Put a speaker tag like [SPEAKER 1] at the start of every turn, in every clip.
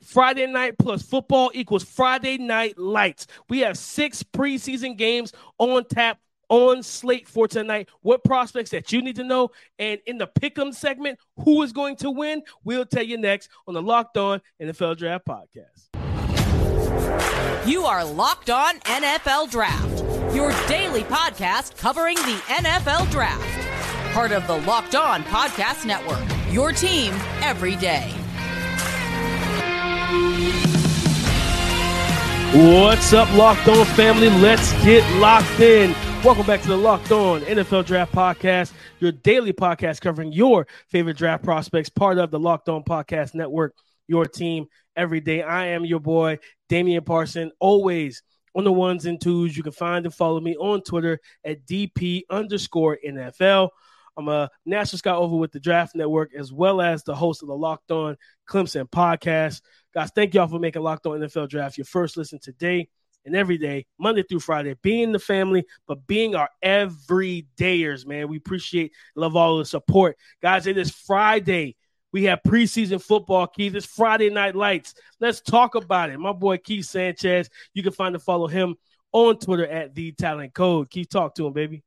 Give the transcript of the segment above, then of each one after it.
[SPEAKER 1] Friday night plus football equals Friday night lights. We have six preseason games on tap on slate for tonight. What prospects that you need to know, and in the pick'em segment, who is going to win? We'll tell you next on the Locked On NFL Draft Podcast.
[SPEAKER 2] You are Locked On NFL Draft, your daily podcast covering the NFL Draft. Part of the Locked On Podcast Network. Your team every day.
[SPEAKER 1] What's up, Locked On family? Let's get locked in. Welcome back to the Locked On NFL Draft Podcast, your daily podcast covering your favorite draft prospects, part of the Locked On Podcast Network, your team every day. I am your boy, Damian Parson, always on the ones and twos. You can find and follow me on Twitter at DP underscore NFL. I'm a national scout over with the Draft Network, as well as the host of the Locked On Clemson podcast. Guys, thank y'all for making Locked On NFL Draft your first listen today and every day, Monday through Friday, being the family, but being our everydayers, man. We appreciate, love all the support. Guys, it is Friday. We have preseason football, Keith. It's Friday Night Lights. Let's talk about it. My boy Keith Sanchez. You can find and follow him on Twitter at the Talent Code. Keith, talk to him, baby.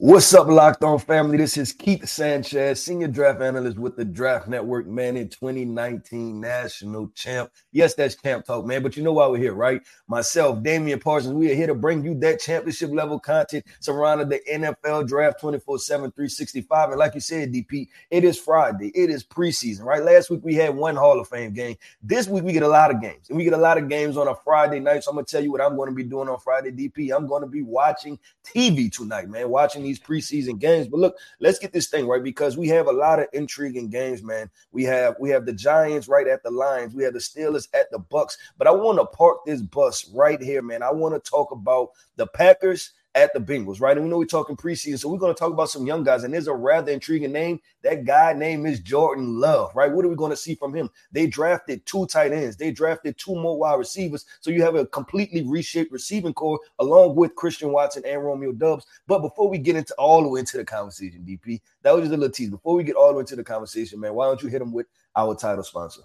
[SPEAKER 3] What's up, Locked On family? This is Keith Sanchez, senior draft analyst with the Draft Network, man, in 2019 national champ. Yes, that's champ talk, man. But you know why we're here, right? Myself, Damian Parsons, we are here to bring you that championship level content surrounding the NFL draft 24 7, 365. And like you said, DP, it is Friday, it is preseason, right? Last week we had one Hall of Fame game. This week we get a lot of games, and we get a lot of games on a Friday night. So I'm going to tell you what I'm going to be doing on Friday, DP. I'm going to be watching TV tonight, man, watching these preseason games. But look, let's get this thing right because we have a lot of intriguing games, man. We have we have the Giants right at the Lions. We have the Steelers at the Bucks. But I want to park this bus right here, man. I want to talk about the Packers at the Bengals, right? And we know we're talking preseason, so we're going to talk about some young guys. And there's a rather intriguing name. That guy name is Jordan Love, right? What are we going to see from him? They drafted two tight ends, they drafted two more wide receivers. So you have a completely reshaped receiving corps along with Christian Watson and Romeo Doubs. But before we get into all the way into the conversation, DP, that was just a little tease. Before we get all the way into the conversation, man, why don't you hit them with our title sponsor?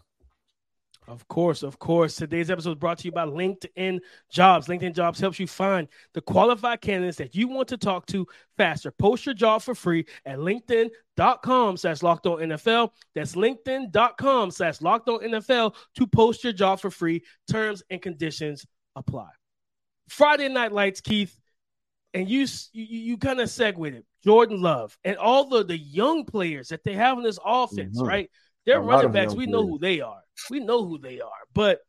[SPEAKER 1] Of course, of course. Today's episode is brought to you by LinkedIn Jobs. LinkedIn Jobs helps you find the qualified candidates that you want to talk to faster. Post your job for free at LinkedIn.com slash locked on NFL. That's LinkedIn.com slash locked on NFL to post your job for free. Terms and conditions apply. Friday Night Lights, Keith, and you you, you kind of segued it. Jordan Love and all the, the young players that they have in this offense, mm-hmm. right? They're running backs. We know who they are. We know who they are. But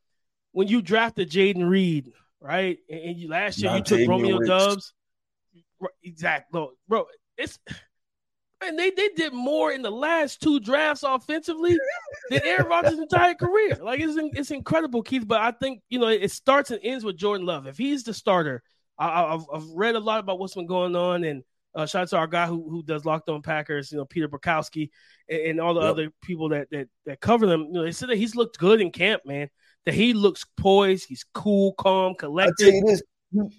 [SPEAKER 1] when you drafted Jayden Reed, right, and, and you last year Not you took Romeo Doubs, exactly, bro. It's and they, they did more in the last two drafts offensively than Aaron Rodgers' entire career. Like it's it's incredible, Keith. But I think you know it starts and ends with Jordan Love. If he's the starter, I, have I've read a lot about what's been going on, and uh, shout out to our guy who, who does Locked On Packers, you know, Peter Bukowski, and, and all the yep. other people that, that that cover them. You know, they said that he's looked good in camp, man. That he looks poised, he's cool, calm, collected.
[SPEAKER 3] I tell you this,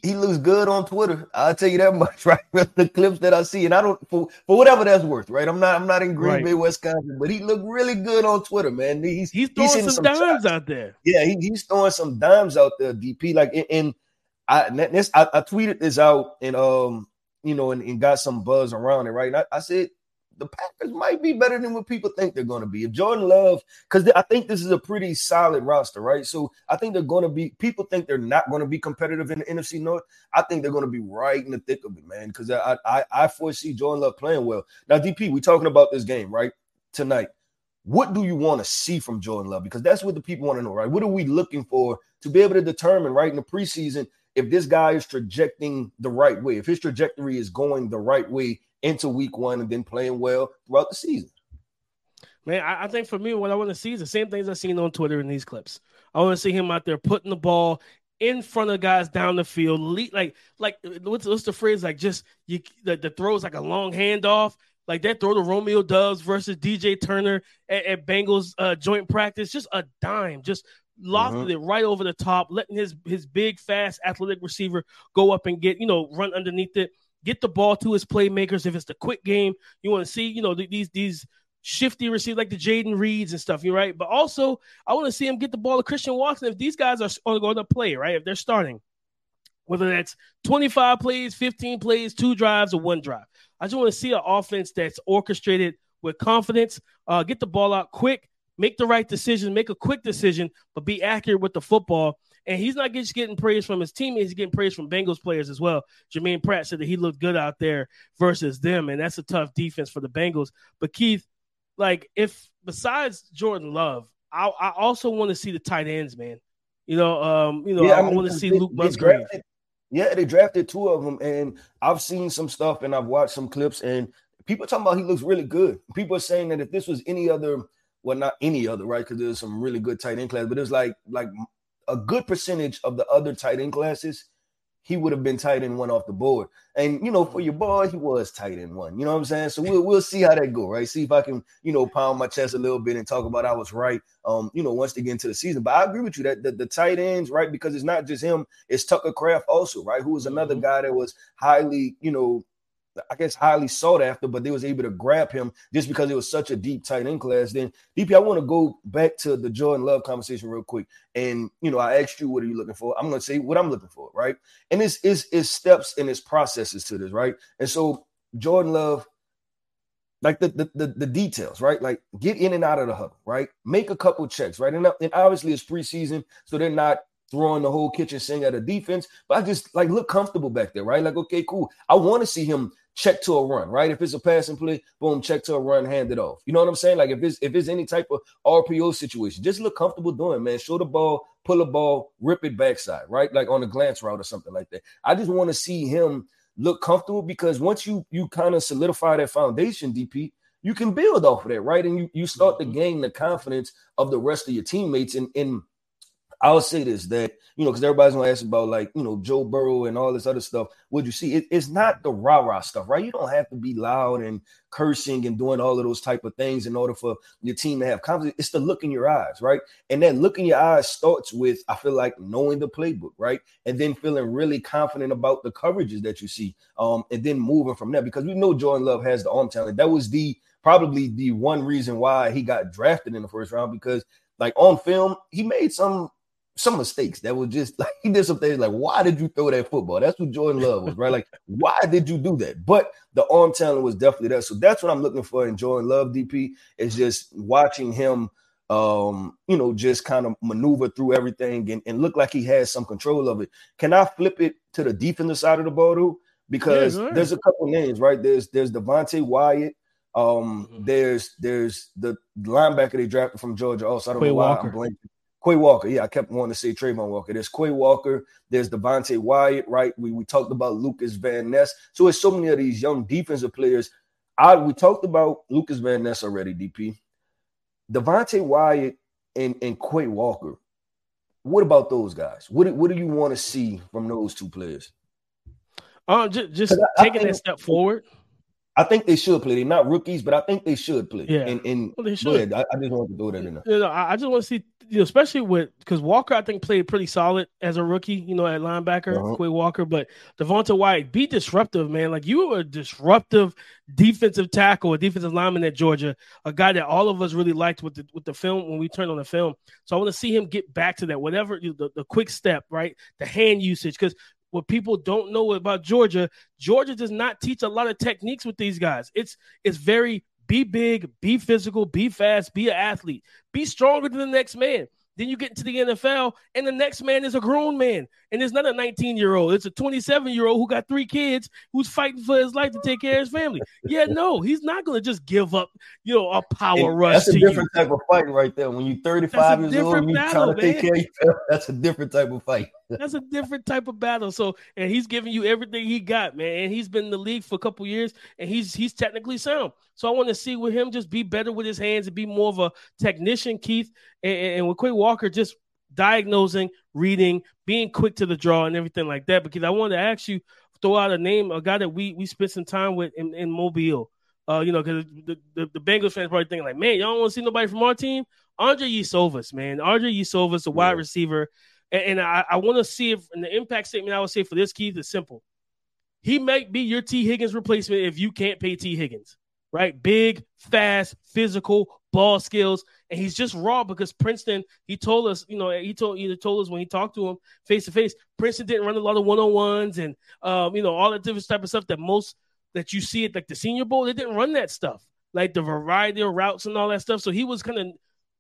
[SPEAKER 3] he looks good on Twitter. I'll tell you that much, right? the clips that I see, and I don't for, for whatever that's worth, right? I'm not I'm not in Green right. Bay, Wisconsin, but he looked really good on Twitter, man. He's
[SPEAKER 1] he's throwing he's some, some, dimes shots. out there.
[SPEAKER 3] Yeah, he, he's throwing some dimes out there, DP. Like in, in I this I, I, tweeted this out and um you know, and, and got some buzz around it, right? I, I, said the Packers might be better than what people think they're going to be. If Jordan Love, because I think this is a pretty solid roster, right? So I think they're going to be. People think they're not going to be competitive in the NFC North. I think they're going to be right in the thick of it, man. Because I, I I foresee Jordan Love playing well. Now, DP, we talking about this game right tonight. What do you want to see from Jordan Love? Because that's what the people want to know, right? What are we looking for to be able to determine, right, in the preseason if this guy is trajecting the right way, if his trajectory is going the right way into week one and then playing well throughout the season.
[SPEAKER 1] Man, I, I think for me, what I want to see is the same things I've seen on Twitter in these clips. I want to see him out there putting the ball in front of guys down the field, lead, like like what's, what's the phrase? Like just you the, the throws like a long handoff, like that throw to Romeo Doubs versus DJ Turner at, at Bengals uh, joint practice, just a dime, just lofted mm-hmm. it right over the top, letting his his big, fast, athletic receiver go up and get you know run underneath it, get the ball to his playmakers. If it's the quick game, you want to see you know these these shifty receiver like the Jayden Reeds and stuff. You're right, but also I want to see him get the ball to Christian Watson. If these guys are going to play, right, if they're starting, whether that's 25 plays, 15 plays, two drives, or one drive, I just want to see an offense that's orchestrated with confidence. Uh, get the ball out quick, make the right decision, make a quick decision, but be accurate with the football. And he's not just getting praise from his teammates, he's getting praise from Bengals players as well. Germaine Pratt said that he looked good out there versus them, and that's a tough defense for the Bengals. But Keith, like if besides Jordan Love, I, I also want to see the tight ends, man. You know, um, you know, yeah, I, I want to see they, Luke Musgrave.
[SPEAKER 3] Yeah, they drafted two of them, and I've seen some stuff and I've watched some clips, and people talking about he looks really good. People are saying that if this was any other, well, not any other, right? Because there's some really good tight end class, but it's like like a good percentage of the other tight end classes he would have been tight end one off the board. And you know, for your boy, he was tight end one. You know what I'm saying? So we'll we'll see how that go, right? See if I can, you know, pound my chest a little bit and talk about I was right. Um, you know, once they get into the season. But I agree with you that the, the tight ends, right? Because it's not just him, it's Tucker Kraft also, right? Who was another mm-hmm. guy that was highly, you know, I guess highly sought after, but they was able to grab him just because it was such a deep tight end class. Then DP, I want to go back to the Jordan Love conversation real quick. And you know, I asked you what are you looking for? I'm gonna say what I'm looking for, right? And it's is is steps and it's processes to this, right? And so Jordan Love, like the, the, the the details, right? Like get in and out of the huddle, right? Make a couple checks, right? And, and obviously it's preseason, so they're not throwing the whole kitchen sink at a defense, but I just like look comfortable back there, right? Like, okay, cool. I want to see him check to a run, right? If it's a passing play, boom, check to a run, hand it off. You know what I'm saying? Like if it's if it's any type of RPO situation, just look comfortable doing, man. Show the ball, pull the ball, rip it backside, right? Like on a glance route or something like that. I just want to see him look comfortable because once you you kind of solidify that foundation, DP, you can build off of that, right? And you you start to mm-hmm. gain the confidence of the rest of your teammates and in I'll say this that you know because everybody's gonna ask about like you know Joe Burrow and all this other stuff. What you see, it, it's not the rah rah stuff, right? You don't have to be loud and cursing and doing all of those type of things in order for your team to have confidence. It's the look in your eyes, right? And that look in your eyes starts with I feel like knowing the playbook, right? And then feeling really confident about the coverages that you see, um, and then moving from there because we know Jordan Love has the arm talent. That was the probably the one reason why he got drafted in the first round because like on film he made some some mistakes that were just like he did some things like why did you throw that football? That's what Jordan Love was, right? Like, why did you do that? But the arm talent was definitely there. So that's what I'm looking for in Jordan Love DP is just watching him um, you know, just kind of maneuver through everything and, and look like he has some control of it. Can I flip it to the defensive side of the ball though? Because yeah, there's a couple names, right? There's there's Devonte Wyatt. Um, mm-hmm. there's there's the linebacker they drafted from Georgia. Also, I don't Quay know why Walker. I'm blanking. Quay Walker. Yeah, I kept wanting to say Travon Walker. There's Quay Walker. There's Devonte Wyatt, right? We, we talked about Lukas Van Ness. So it's so many of these young defensive players. I we talked about Lukas Van Ness already, DP. Devonte Wyatt and, and Quay Walker. What about those guys? What, what do you want to see from those two players?
[SPEAKER 1] Um, just, just taking that step forward.
[SPEAKER 3] I think they should play. They're not rookies, but I think they should play. Yeah, and, and well, they should. I, I, just want to throw that in there.
[SPEAKER 1] You know, I just want to see, you know, especially with because Walker, I think played pretty solid as a rookie. You know, at linebacker, uh-huh. Quay Walker, but Devonte White, be disruptive, man. Like you were a disruptive defensive tackle, a defensive lineman at Georgia, a guy that all of us really liked with the with the film when we turned on the film. So I want to see him get back to that, whatever the, the quick step, right, the hand usage, because what people don't know about Georgia, Georgia does not teach a lot of techniques with these guys. It's it's very be big, be physical, be fast, be an athlete, be stronger than the next man. Then you get into the NFL, and the next man is a grown man, and it's not a 19 year old. It's a 27 year old who got three kids who's fighting for his life to take care of his family. Yeah, no, he's not going to just give up, you know, a power rush.
[SPEAKER 3] That's
[SPEAKER 1] a
[SPEAKER 3] different you. type of fight right there. When you're 35 years old, and you trying to take care of yourself. That's a different type of fight.
[SPEAKER 1] That's a different type of battle. So, and he's giving you everything he got, man. And he's been in the league for a couple years, and he's he's technically sound. So I want to see with him just be better with his hands and be more of a technician, Keith, and, and with Quay Walker just diagnosing, reading, being quick to the draw, and everything like that. Because I wanted to ask you, throw out a name, a guy that we we spent some time with in, in Mobile. Uh, you know, because the, the, the Bengals fans probably thinking like, man, y'all don't want to see nobody from our team. Andrei Iosivas, man, Andrei Iosivas, the wide yeah. receiver and, and I, I want to see if in the impact statement I would say for this Keith is simple. He might be your Tee Higgins replacement if you can't pay Tee Higgins. right? Big, fast, physical, ball skills, and he's just raw because Princeton. He told us, you know, he told he told us when he talked to him face to face. Princeton didn't run a lot of one on ones and um, you know all that different type of stuff that most that you see at like the Senior Bowl. They didn't run that stuff, like the variety of routes and all that stuff. So he was kind of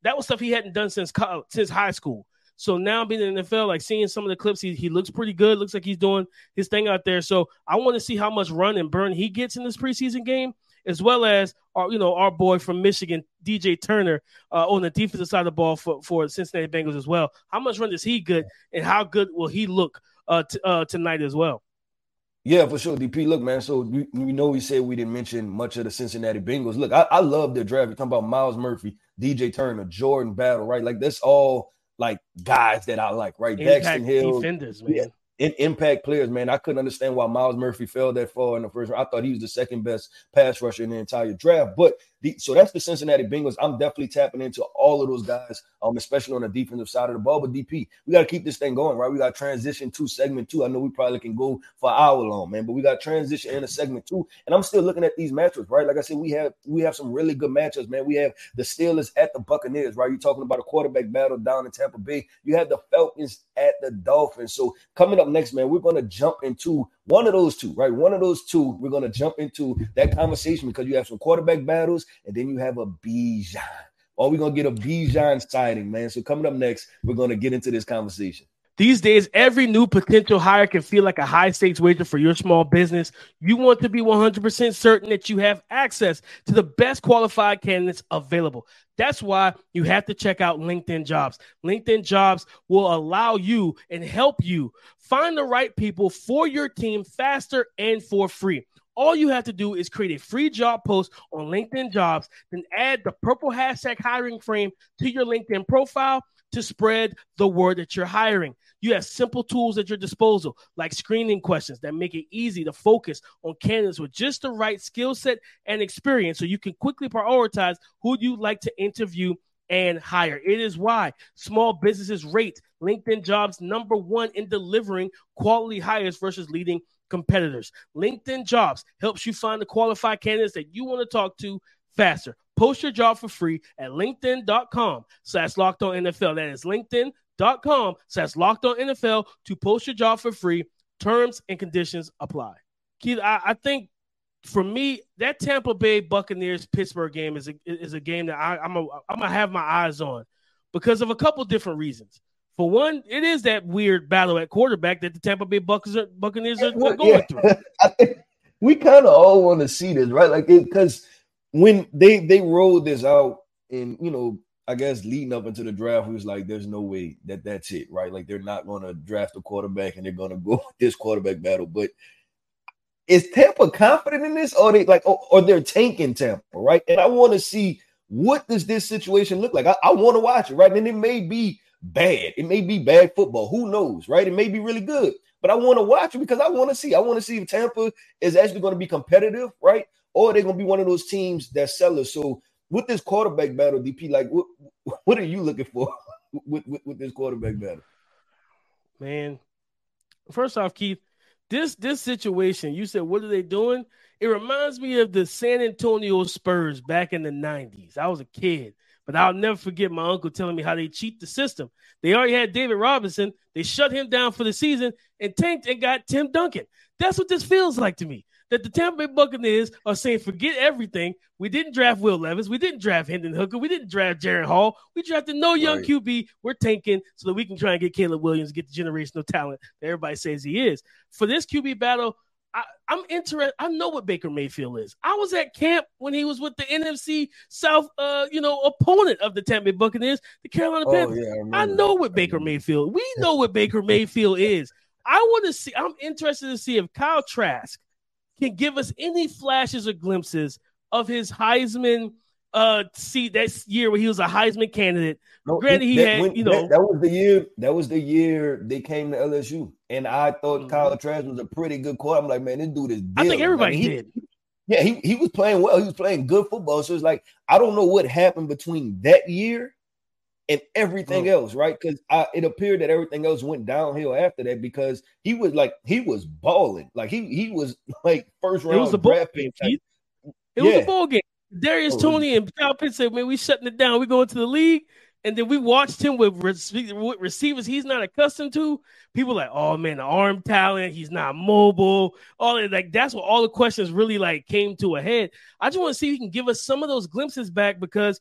[SPEAKER 1] that was stuff he hadn't done since college, since high school. So now being in the NFL, like seeing some of the clips, he, he looks pretty good. Looks like he's doing his thing out there. So I want to see how much run and burn he gets in this preseason game as well as our, you know, our boy from Michigan, DJ Turner, uh, on the defensive side of the ball for, for Cincinnati Bengals as well. How much run does he get, and how good will he look uh, t- uh, tonight as well?
[SPEAKER 3] Yeah, for sure. DP, look, man. So we, we know we said we didn't mention much of the Cincinnati Bengals. Look, I, I love their draft. You're talking about Myles Murphy, DJ Turner, Jordan Battle, right? Like that's all like guys that I like, right?
[SPEAKER 1] Impact Daxton Hill, defenders, man.
[SPEAKER 3] Yeah, in impact players, man. I couldn't understand why Myles Murphy fell that far in the first round. I thought he was the second best pass rusher in the entire draft. But the, so that's the Cincinnati Bengals. I'm definitely tapping into all of those guys, um, especially on the defensive side of the ball. But DP, we got to keep this thing going, right? We got transition to segment two. I know we probably can go for an hour long, man, but we got transition in a segment two. And I'm still looking at these matchups, right? Like I said, we have we have some really good matchups, man. We have the Steelers at the Buccaneers, right? You're talking about a quarterback battle down in Tampa Bay. You have the Falcons at the Dolphins. So coming up next, man, we're gonna jump into one of those two, right? One of those two, we're gonna jump into that conversation because you have some quarterback battles and then you have a Bijan. Or we're gonna get a Bijan sighting, man. So coming up next, we're gonna get into this conversation.
[SPEAKER 1] These days, every new potential hire can feel like a high stakes wager for your small business. You want to be 100% certain that you have access to the best qualified candidates available. That's why you have to check out LinkedIn Jobs. LinkedIn Jobs will allow you and help you find the right people for your team faster and for free. All you have to do is create a free job post on LinkedIn Jobs, then add the purple hashtag hiring frame to your LinkedIn profile to spread the word that you're hiring. You have simple tools at your disposal, like screening questions that make it easy to focus on candidates with just the right skill set and experience so you can quickly prioritize who you'd like to interview and hire. It is why small businesses rate LinkedIn jobs number one in delivering quality hires versus leading competitors. LinkedIn jobs helps you find the qualified candidates that you want to talk to faster. Post your job for free at linkedin.com slash locked on NFL. That is linkedin.com slash locked on NFL to post your job for free. Terms and conditions apply. Keith, I, I think for me, that Tampa Bay Buccaneers Pittsburgh game is a, is a game that I, I'm a, I'm gonna have my eyes on because of a couple different reasons. For one, it is that weird battle at quarterback that the Tampa Bay Buccaneers, Buccaneers are, going yeah. through.
[SPEAKER 3] we kind of all want to see this, right? Like, because when they they rolled this out, and you know, I guess leading up into the draft, we was like, "There's no way that that's it, right? Like, they're not going to draft a quarterback, and they're going to go this quarterback battle." But is Tampa confident in this, or they like, or, or they're tanking Tampa, right? And I want to see what does this situation look like. I, I want to watch it, right? And it may be bad. It may be bad football. Who knows, right? It may be really good. But I want to watch it because I want to see. I want to see if Tampa is actually going to be competitive, right? Or they're to be one of those teams that sellers. So with this quarterback battle, DP, like what what are you looking for with, with, with this quarterback battle?
[SPEAKER 1] Man, first off, Keith, this this situation, you said, what are they doing? It reminds me of the San Antonio Spurs back in the 90s. I was a kid, but I'll never forget my uncle telling me how they cheat the system. They already had David Robinson, they shut him down for the season and tanked and got Tim Duncan. That's what this feels like to me. That the Tampa Bay Buccaneers are saying, forget everything. We didn't draft Will Levis. We didn't draft Hendon Hooker. We didn't draft Jaren Hall. We drafted no young right. QB. We're tanking so that we can try and get Caleb Williams, get the generational talent that everybody says he is. For this QB battle, I, am interested. I know what Baker Mayfield is. I was at camp when he was with the NFC South, uh, you know, opponent of the Tampa Bay Buccaneers, the Carolina oh, Panthers. Yeah, I, I, know what Baker Mayfield. We know what Baker Mayfield is. I want to see. I'm interested to see if Kyle Trask can give us any flashes or glimpses of his Heisman uh see that year where he was a Heisman candidate. No, Granted, he that, had when, you know
[SPEAKER 3] that, that, was the year. That was the year they came to LSU, and I thought mm-hmm. Kyle Trask was a pretty good quarterback. I'm like, man, this dude is.
[SPEAKER 1] I think everybody he, did.
[SPEAKER 3] Yeah, he, he was playing well. He was playing good football. So it's like I don't know what happened between that year and everything mm. else, right? Because it appeared that everything else went downhill after that because he was like he was balling, like he he was like first round
[SPEAKER 1] it was a draft pick. It yeah. was a bowl game. Darius oh, Toney and Kyle Pitts said, "Man, we shutting it down. We going to the league." And then we watched him with, with receivers he's not accustomed to. People like, oh man, the arm talent, he's not mobile. All that, like that's what all the questions really like came to a head. I just want to see if he can give us some of those glimpses back because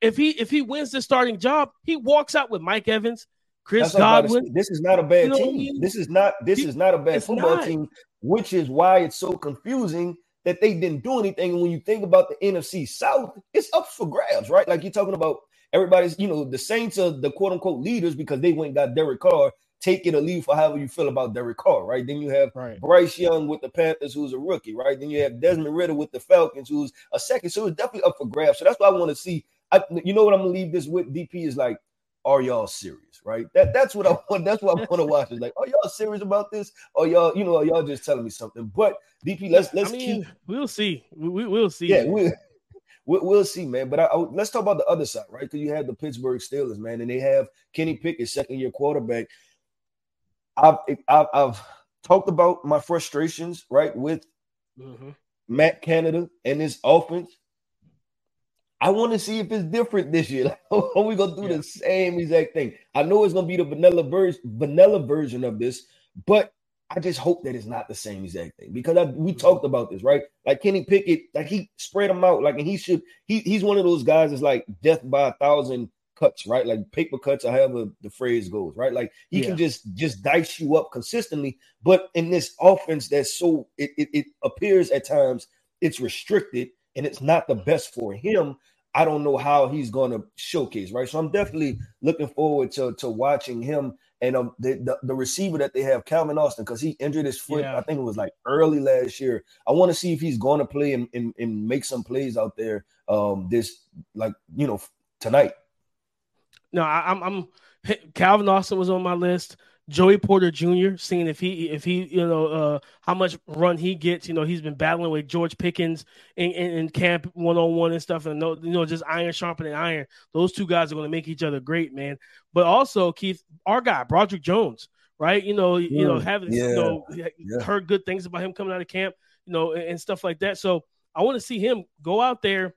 [SPEAKER 1] if he if he wins the starting job, he walks out with Mike Evans, Chris Godwin.
[SPEAKER 3] This is not a bad you know team. I mean? This is not this he, is not a bad football not. team, which is why it's so confusing that they didn't do anything. And when you think about the NFC South, it's up for grabs, right? Like you're talking about everybody's, you know, the Saints are the quote unquote leaders because they went and got Derek Carr. Take it or leave for however you feel about Derek Carr, right? Then you have right. Bryce Young with the Panthers, who's a rookie, right? Then you have Desmond Ridder with the Falcons, who's a second. So it's definitely up for grabs. So that's why I want to see. I, you know what I'm gonna leave this with? DP is like, are y'all serious, right? That that's what I want. That's what I want to watch. Is like, are y'all serious about this? Or y'all, you know, y'all just telling me something? But DP, let's let's I mean, keep.
[SPEAKER 1] We'll see. We, will see.
[SPEAKER 3] Yeah, we, we'll, we'll see, man. But I, I, let's talk about the other side, right? Because you have the Pittsburgh Steelers, man, and they have Kenny Pickett, second year quarterback. I've, I've, I've talked about my frustrations, right, with mm-hmm. Matt Canada and his offense. I want to see if it's different this year. Like, are we gonna do yeah. the same exact thing? I know it's gonna be the vanilla version, vanilla version of this, but I just hope that it's not the same exact thing because I, we mm-hmm. talked about this, right? Like Kenny Pickett, like he spread them out, like and he should. He he's one of those guys that's like death by a thousand cuts, right? Like paper cuts, or however the phrase goes, right? Like he yeah. can just just dice you up consistently. But in this offense, that's so it, it it appears at times it's restricted and it's not the best for him. I don't know how he's going to showcase, right? So I'm definitely looking forward to to watching him and um, the, the, the receiver that they have, Calvin Austin, because he injured his foot. Yeah. I think it was like early last year. I want to see if he's going to play and, and, and make some plays out there. Um, this like you know tonight.
[SPEAKER 1] No, I, I'm I'm Calvin Austin was on my list. Joey Porter Jr. Seeing if he if he you know uh, how much run he gets. You know he's been battling with George Pickens in, in, in camp one on one and stuff, and no, you know just iron sharpening iron. Those two guys are going to make each other great, man. But also Keith, our guy Broderick Jones, right? You know you know having yeah. you know yeah. heard good things about him coming out of camp, you know, and, and stuff like that. So I want to see him go out there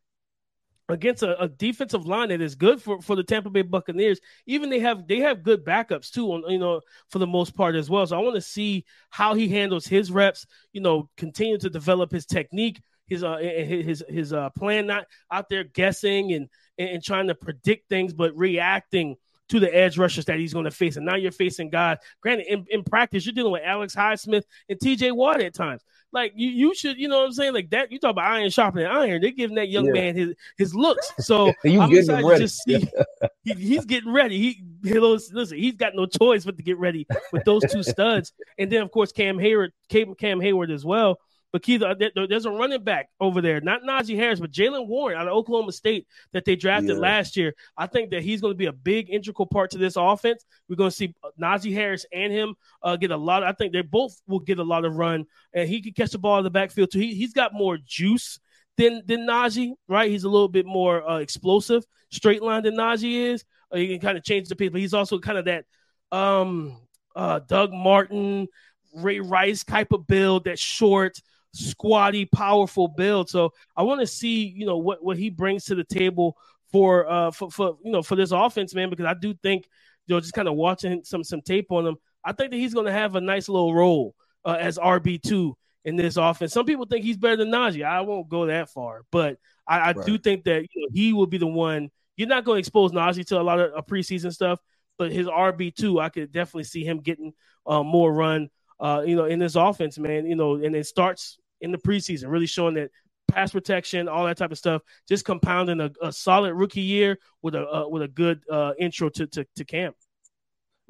[SPEAKER 1] against a, a, defensive line that is good for, for the Tampa Bay Buccaneers. Even they have they have good backups too, on you know for the most part as well. So I want to see how he handles his reps. You know, continue to develop his technique, his uh his his uh plan, not out there guessing and and trying to predict things, but reacting to the edge rushers that he's going to face. And now you're facing guys. Granted, in, in practice, you're dealing with Alex Highsmith and TJ Watt at times. Like you, you should, you know what I'm saying? Like that, you talk about iron sharpening iron. They're giving that young yeah. man his his looks. So I'm excited to just see he, he's getting ready. He, he listen, he's got no choice but to get ready with those two studs. And then of course Cam Hayward, Cam, Cam Hayward as well. But Keith, uh, there's a running back over there, not Najee Harris, but Jaylen Warren out of Oklahoma State that they drafted yeah. last year. I think that he's going to be a big integral part to this offense. We're going to see uh, Najee Harris and him uh, get a lot. Of, I think they both will get a lot of run, and he can catch the ball in the backfield too. He, he's got more juice than than Najee, right? He's a little bit more uh, explosive, straight line than Najee is. Uh, he can kind of change the pace, but he's also kind of that um, uh, Doug Martin, Ray Rice type of build, that short squatty, powerful build. So I want to see, you know, what what he brings to the table for uh for, for you know for this offense, man, because I do think you know just kind of watching some some tape on him, I think that he's going to have a nice little role uh, as RB two in this offense. Some people think he's better than Najee. I won't go that far, but I, I right. do think that you know, he will be the one. You're not going to expose Najee to a lot of uh, preseason stuff, but his RB two, I could definitely see him getting uh, more run uh, you know, in this offense, man. You know, and it starts in the preseason, really showing that pass protection, all that type of stuff, just compounding a, a solid rookie year with a uh, with a good uh, intro to, to to camp.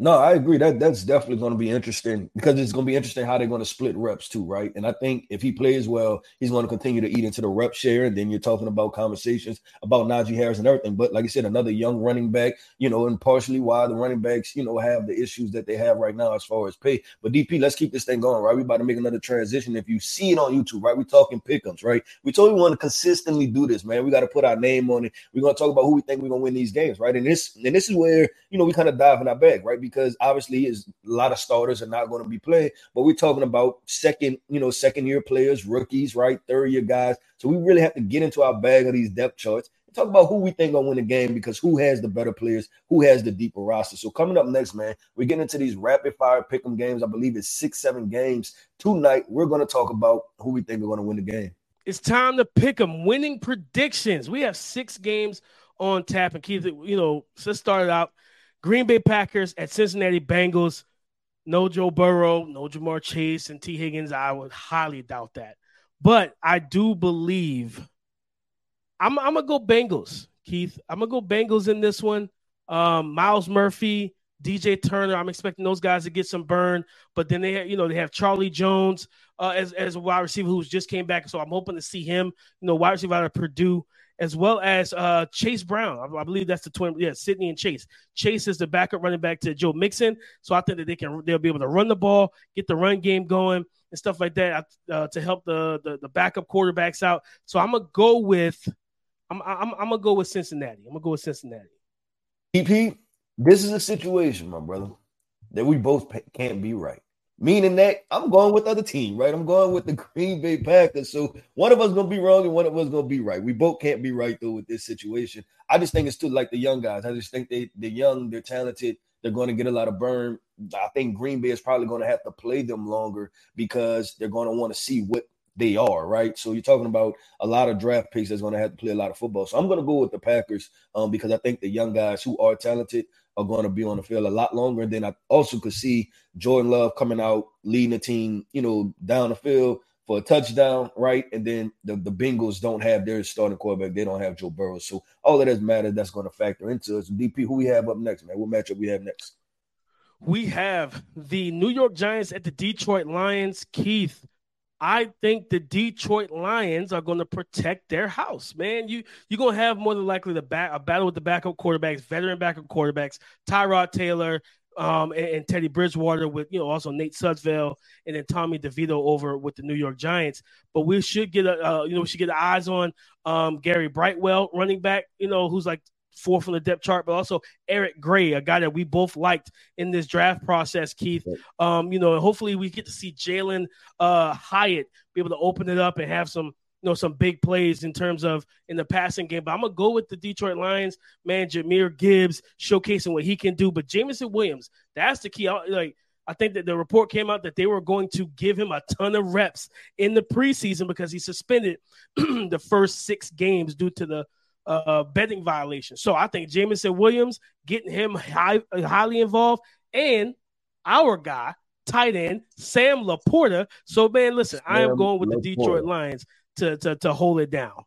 [SPEAKER 3] No, I agree. That that's definitely going to be interesting because it's going to be interesting how they're going to split reps too, right? And I think if he plays well, he's going to continue to eat into the rep share. And then you're talking about conversations about Najee Harris and everything. But like I said, another young running back, you know, and partially why the running backs, you know, have the issues that they have right now as far as pay. But DP, let's keep this thing going, right? We about to make another transition. If you see it on YouTube, right? We're talking pickums, right? We told you we want to consistently do this, man. We got to put our name on it. We're going to talk about who we think we're going to win these games, right? And this and this is where you know we kind of dive in our bag, right? Because obviously is a lot of starters are not going to be playing. But we're talking about second, you know, second year players, rookies, right, third year guys. So we really have to get into our bag of these depth charts talk about who we think gonna win the game because who has the better players, who has the deeper roster. So coming up next, man, we're getting into these rapid fire pick 'em games. I believe it's six, seven games tonight. We're gonna talk about who we think are gonna win the game.
[SPEAKER 1] It's time to pick them. Winning predictions. We have six games on tap, and Keith, you know, let's start it out. Green Bay Packers at Cincinnati Bengals. No Joe Burrow, no Ja'Marr Chase, and Tee Higgins. I would highly doubt that. But I do believe I'm, I'm gonna go Bengals, Keith. I'm gonna go Bengals in this one. Um, Myles Murphy, DJ Turner. I'm expecting those guys to get some burn, but then they, have, you know, they have Charlie Jones uh, as as a wide receiver who's just came back, so I'm hoping to see him. You know, wide receiver out of Purdue, as well as uh, Chase Brown. I, I, believe that's the twin. Yeah, Sydney and Chase. Chase is the backup running back to Joe Mixon, so I think that they can they'll be able to run the ball, get the run game going, and stuff like that uh, to help the, the the backup quarterbacks out. So I'm gonna go with I'm I'm I'm gonna go with Cincinnati. I'm gonna go with Cincinnati.
[SPEAKER 3] PP, this is a situation, my brother, that we both can't be right. Meaning that I'm going with the other team, right? I'm going with the Green Bay Packers. So one of us gonna be wrong and one of us gonna be right. We both can't be right though with this situation. I just think it's too like the young guys. I just think they they're young, they're talented, they're to get a lot of burn. I think Green Bay is probably to have to play them longer because they're to want to see what they are, right? So you're talking about a lot of draft picks that's going to have to play a lot of football. So I'm going to go with the Packers um, because I think the young guys who are talented are going to be on the field a lot longer. And then I also could see Jordan Love coming out, leading the team, you know, down the field for a touchdown, right? And then the, the Bengals don't have their starting quarterback. They don't have Joe Burrow. So all of that matters. That's going to factor into us. DP, who we have up next, man? What matchup we have next?
[SPEAKER 1] We have the New York Giants at the Detroit Lions. Keith, I think the Detroit Lions are going to protect their house, man. You you're going to have more than likely the back a battle with the backup quarterbacks, veteran backup quarterbacks, Tyrod Taylor, um, and, and, Teddy Bridgewater with you know also Nate Sudfeld and then Tommy DeVito over with the New York Giants. But we should get a uh, you know we should get eyes on um, Gary Brightwell, running back, you know who's like fourth on the depth chart, but also Eric Gray, a guy that we both liked in this draft process, Keith. Um, you know, hopefully we get to see Jalen uh, Hyatt be able to open it up and have some, you know, some big plays in terms of in the passing game. But I'm gonna go with the Detroit Lions, man. Jahmyr Gibbs showcasing what he can do, but Jameson Williams, that's the key. Like I think that the report came out that they were going to give him a ton of reps in the preseason because he suspended the first six games due to the uh, betting violation. So I think Jameson Williams getting him high, highly involved, and our guy, tight end Sam LaPorta. So man, listen, Sam I am going with LaPorta. the Detroit Lions to, to to hold it down.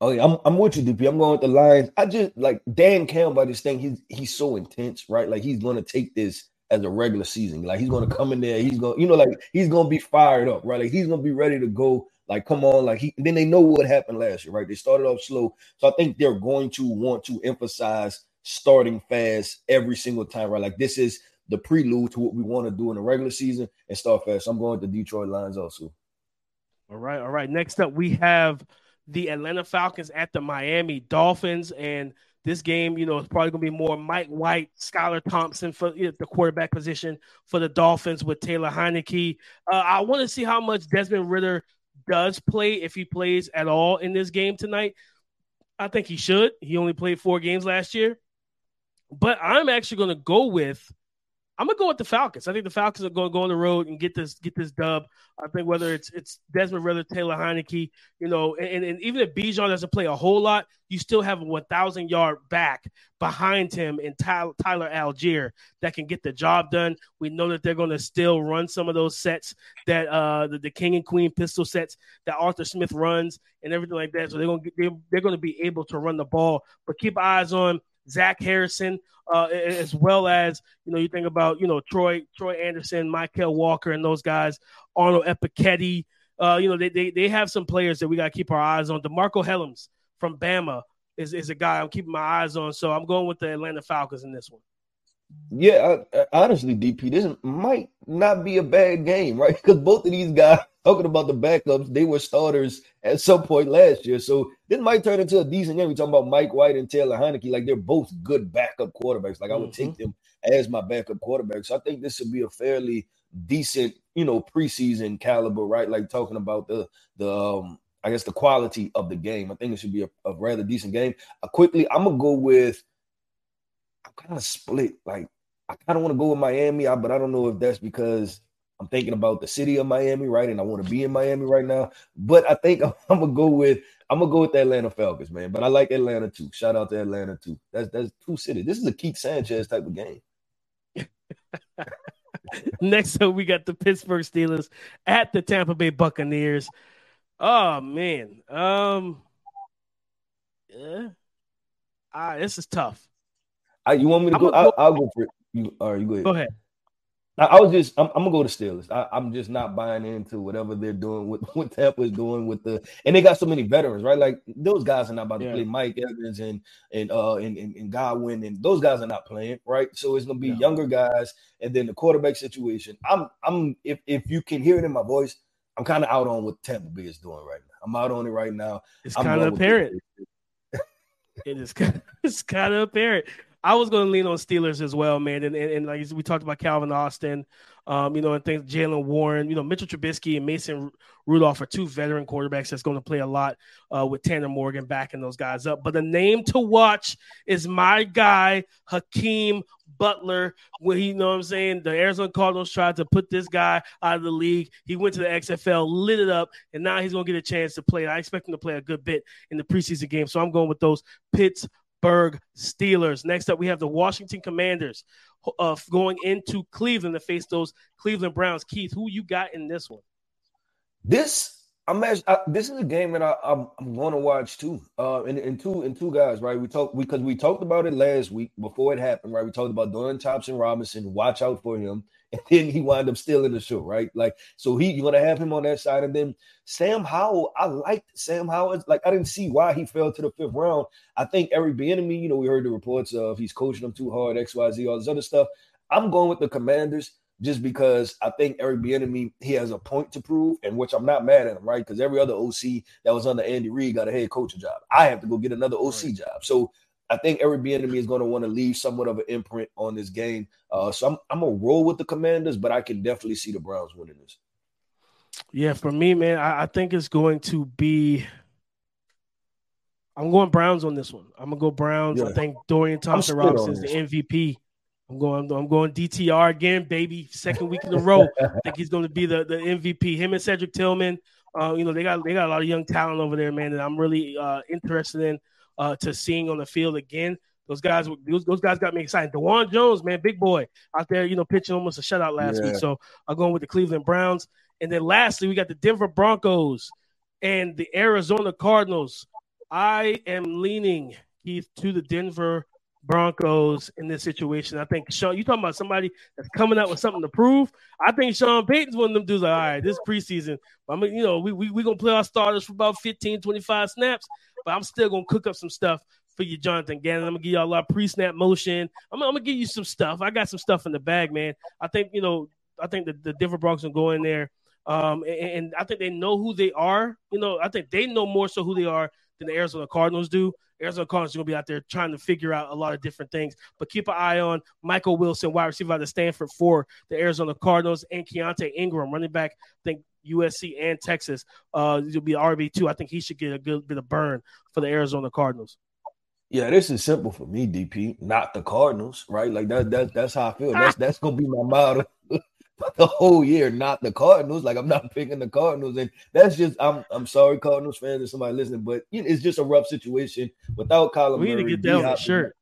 [SPEAKER 3] Oh yeah, I'm, I'm with you, DP. I'm going with the Lions. I just like Dan Campbell. By this thing, he's he's so intense, right? Like he's going to take this as a regular season. Like he's going to come in there. He's going, you know, like he's going to be fired up, right? Like he's going to be ready to go like, come on, like he then they know what happened last year, right? They started off slow. So I think they're going to want to emphasize starting fast every single time, right? Like this is the prelude to what we want to do in the regular season and start fast. I'm going to Detroit Lions also.
[SPEAKER 1] All right, all right. Next up, we have the Atlanta Falcons at the Miami Dolphins, and this game, you know, is probably going to be more Mike White, Skylar Thompson for you know, the quarterback position for the Dolphins with Taylor Heinicke. Uh, I want to see how much Desmond Ridder does play, if he plays at all in this game tonight, I think he should. He only played four games last year. But I'm actually going to go with I'm gonna go with the Falcons. I think the Falcons are to go on the road and get this get this dub. I think whether it's it's Desmond Ridder, Taylor Heinicke, you know, and, and even if Bijan doesn't play a whole lot, you still have a 1,000 yard back behind him in Tyler, Tyler Allgeier that can get the job done. We know that they're to still run some of those sets that uh the, the King and Queen pistol sets that Arthur Smith runs and everything like that. So they're going to they're, they're to be able to run the ball, but keep eyes on Zach Harrison, uh, as well as you know you think about you know Troy Troy Andersen, Michael Walker, and those guys, Arnold Ebiketie. Uh, you know they, they they have some players that we got to keep our eyes on. DeMarcco Hellams from Bama is is a guy I'm keeping my eyes on. So I'm going with the Atlanta Falcons in this one.
[SPEAKER 3] Yeah, I, I, honestly, DP, this might not be a bad game, right? Because both of these guys, talking about the backups, they were starters at some point last year. So this might turn into a decent game. We're talking about Mike White and Taylor Heinicke. Like they're both good backup quarterbacks. Like I would mm-hmm. take them as my backup quarterback. So I think this would be a fairly decent, you know, preseason caliber, right? Like talking about the the um, I guess the quality of the game. I think it should be a, a rather decent game. Uh, quickly, I'm gonna go with. Kind of split. Like I kind of want to go with Miami, but I don't know if that's because I'm thinking about the city of Miami, right? And I want to be in Miami right now. But I think I'm, I'm, gonna go with I'm gonna go with the Atlanta Falcons, man. But I like Atlanta too. Shout out to Atlanta too. That's that's two cities. This is a Keith Sanchez type of game.
[SPEAKER 1] Next up, we got the Pittsburgh Steelers at the Tampa Bay Buccaneers. Oh man, um, yeah, ah, this is tough.
[SPEAKER 3] I, you want me to go? go? I'll, I'll, go for it. You, all right, you go ahead.
[SPEAKER 1] Go ahead.
[SPEAKER 3] I, I was just I'm, I'm, gonna go to Steelers. I, am just not buying into whatever they're doing with what Tampa is doing with the and they got so many veterans, right? Like those guys are not about to play Mike Evans and and uh and, and, and, Godwin and those guys are not playing, right? So it's gonna be no. younger guys and then the quarterback situation. I'm I'm if if you can hear it in my voice, I'm kind of out on what Tampa Bay is doing right now. I'm out on it right now.
[SPEAKER 1] It's kind of apparent. it is it's kind of apparent. I was going to lean on Steelers as well, man. And, and, and, like we talked about Calvin Austin, um, you know, and things Jaylen Warren, you know, Mitchell Trubisky and Mason Rudolph are two veteran quarterbacks that's going to play a lot uh, with Tanner Morgan backing those guys up. But the name to watch is my guy, Hakeem Butler. When he, you know what I'm saying? The Arizona Cardinals tried to put this guy out of the league. He went to the XFL, lit it up, and now he's going to get a chance to play. I expect him to play a good bit in the preseason game. So I'm going with those Pitts Pittsburgh Steelers. Next up, we have the Washington Commanders uh, going into Cleveland to face those Cleveland Browns. Keith, who you got in this one?
[SPEAKER 3] This I'm actually, I, this is a game that I, am going to watch too. Uh, and, and two and two guys, right? We talked because we talked about it last week before it happened, right? We talked about Dorian Thompson Robinson. Watch out for him. And then he wound up stealing the show, right? Like, so he you're gonna have him on that side, and then Sam Howell. I liked Sam Howell. Like, I didn't see why he fell to the fifth round. I think Eric Bieniemy, you know, we heard the reports of he's coaching them too hard, X, Y, Z, all this other stuff. I'm going with the Commanders just because I think Eric Bieniemy he has a point to prove, and which I'm not mad at him, right? Because every other OC that was under Andy Reid got a head coaching job. I have to go get another OC right. job, so I think Eric Bieniemy is going to want to leave somewhat of an imprint on this game. Uh, so I'm I'm gonna roll with the Commanders, but I can definitely see the Browns winning this.
[SPEAKER 1] Yeah, for me, man, I, I think it's going to be. I'm going Browns on this one. I'm gonna go Browns. Yeah. I think Dorian Thompson Robinson is the MVP. I'm going. I'm going DTR again, baby. Second week in a row. I think he's going to be the, the MVP. Him and Cedric Tillman. Uh, you know they got they got a lot of young talent over there, man. That I'm really uh, interested in uh, to seeing on the field again. Those guys, those, those guys got me excited. Dawand Jones, man, big boy out there, you know, pitching almost a shutout last yeah. week. So I'm going with the Cleveland Browns. And then lastly, we got the Denver Broncos and the Arizona Cardinals. I am leaning Keith to the Denver Broncos in this situation. I think Sean, you talking about somebody that's coming out with something to prove. I think Sean Payton's one of them dudes like, all right, this preseason. I mean, you know, we we we gonna play our starters for about 15, 25 snaps but I'm still gonna cook up some stuff for you, Jonathan Gannon. I'm gonna give y'all a lot of pre-snap motion. I'm, I'm, gonna give you some stuff. I got some stuff in the bag, man. I think you know. I think the, the Denver Broncos will go in there, um, and, and, I think they know who they are. You know, I think they know more so who they are than the Arizona Cardinals do. Arizona Cardinals are going to be out there trying to figure out a lot of different things. But keep an eye on Michael Wilson, wide receiver out of Stanford for the Arizona Cardinals, and Keaontay Ingram, running back. I think USC and Texas. Uh, will be RB two. I think he should get a good bit of burn for the Arizona Cardinals.
[SPEAKER 3] Yeah, this is simple for me, DP. Not the Cardinals, right? Like that. That that's how I feel. That's that's gonna be my motto the whole year. Not the Cardinals. Like I'm not picking the Cardinals, and that's just. I'm I'm sorry, Cardinals fans, and somebody listening, but you know, it's just a rough situation without Colin.
[SPEAKER 1] We
[SPEAKER 3] need
[SPEAKER 1] to get that on the shirt.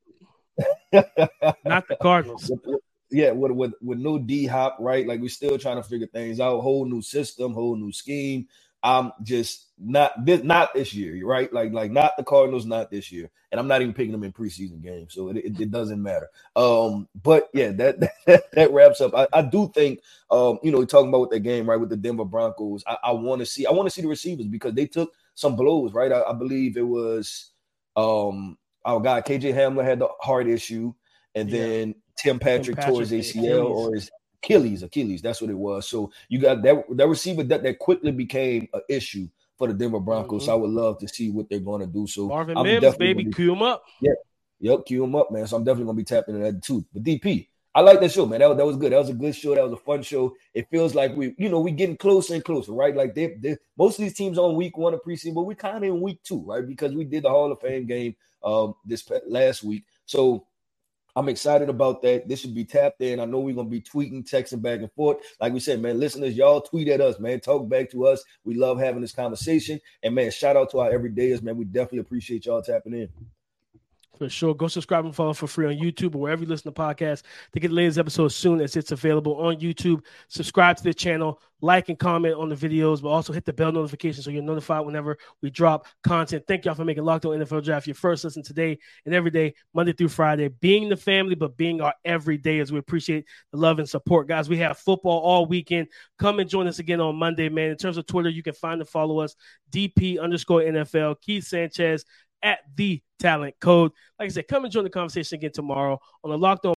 [SPEAKER 1] not the Cardinals
[SPEAKER 3] yeah, with with with no D hop, right? Like we're still trying to figure things out. Whole new system, whole new scheme. I'm just not this not this year, right? Like like not the Cardinals, not this year, and I'm not even picking them in preseason games, so it, it, it doesn't matter. Um, but yeah, that that, that wraps up. I, I, do think, um, you know, we're talking about with that game, right, with the Denver Broncos. I, I want to see, I want to see the receivers because they took some blows, right? I, I believe it was, um, our guy KJ Hamler had the heart issue, and yeah. then Tim Patrick, Tim Patrick tore his ACL or his Achilles, Achilles. That's what it was. So you got that that receiver that that quickly became an issue for the Denver Broncos. Mm-hmm. So I would love to see what they're going to do. So
[SPEAKER 1] Marvin I'm Mims, baby,
[SPEAKER 3] be,
[SPEAKER 1] cue him up.
[SPEAKER 3] Yeah, yep, cue him up, man. So I'm definitely going to be tapping into that too. But DP, I like that show, man. That was, that was good. That was a good show. That was a fun show. It feels like we, you know, we getting closer and closer, right? Like they, they most of these teams on week one of preseason, but we kind of in week two, right? Because we did the Hall of Fame game um this last week. So I'm excited about that. This should be tapped in. I know we're gonna be tweeting, texting back and forth. Like we said, man, listeners, y'all tweet at us, man. Talk back to us. We love having this conversation. And man, shout out to our everydayers, man. We definitely appreciate y'all tapping in.
[SPEAKER 1] For sure. Go subscribe and follow for free on YouTube or wherever you listen to podcasts to get the latest episode as soon as it's available on YouTube. Subscribe to the channel, like and comment on the videos, but also hit the bell notification so you're notified whenever we drop content. Thank y'all for making Locked On NFL Draft your first listen today and every day, Monday through Friday, being the family, but being our everyday as we appreciate the love and support. Guys, we have football all weekend. Come and join us again on Monday, man. In terms of Twitter, you can find and follow us, DP underscore NFL, Keith Sanchez at the talent code. Like I said, come and join the conversation again tomorrow on the Locked On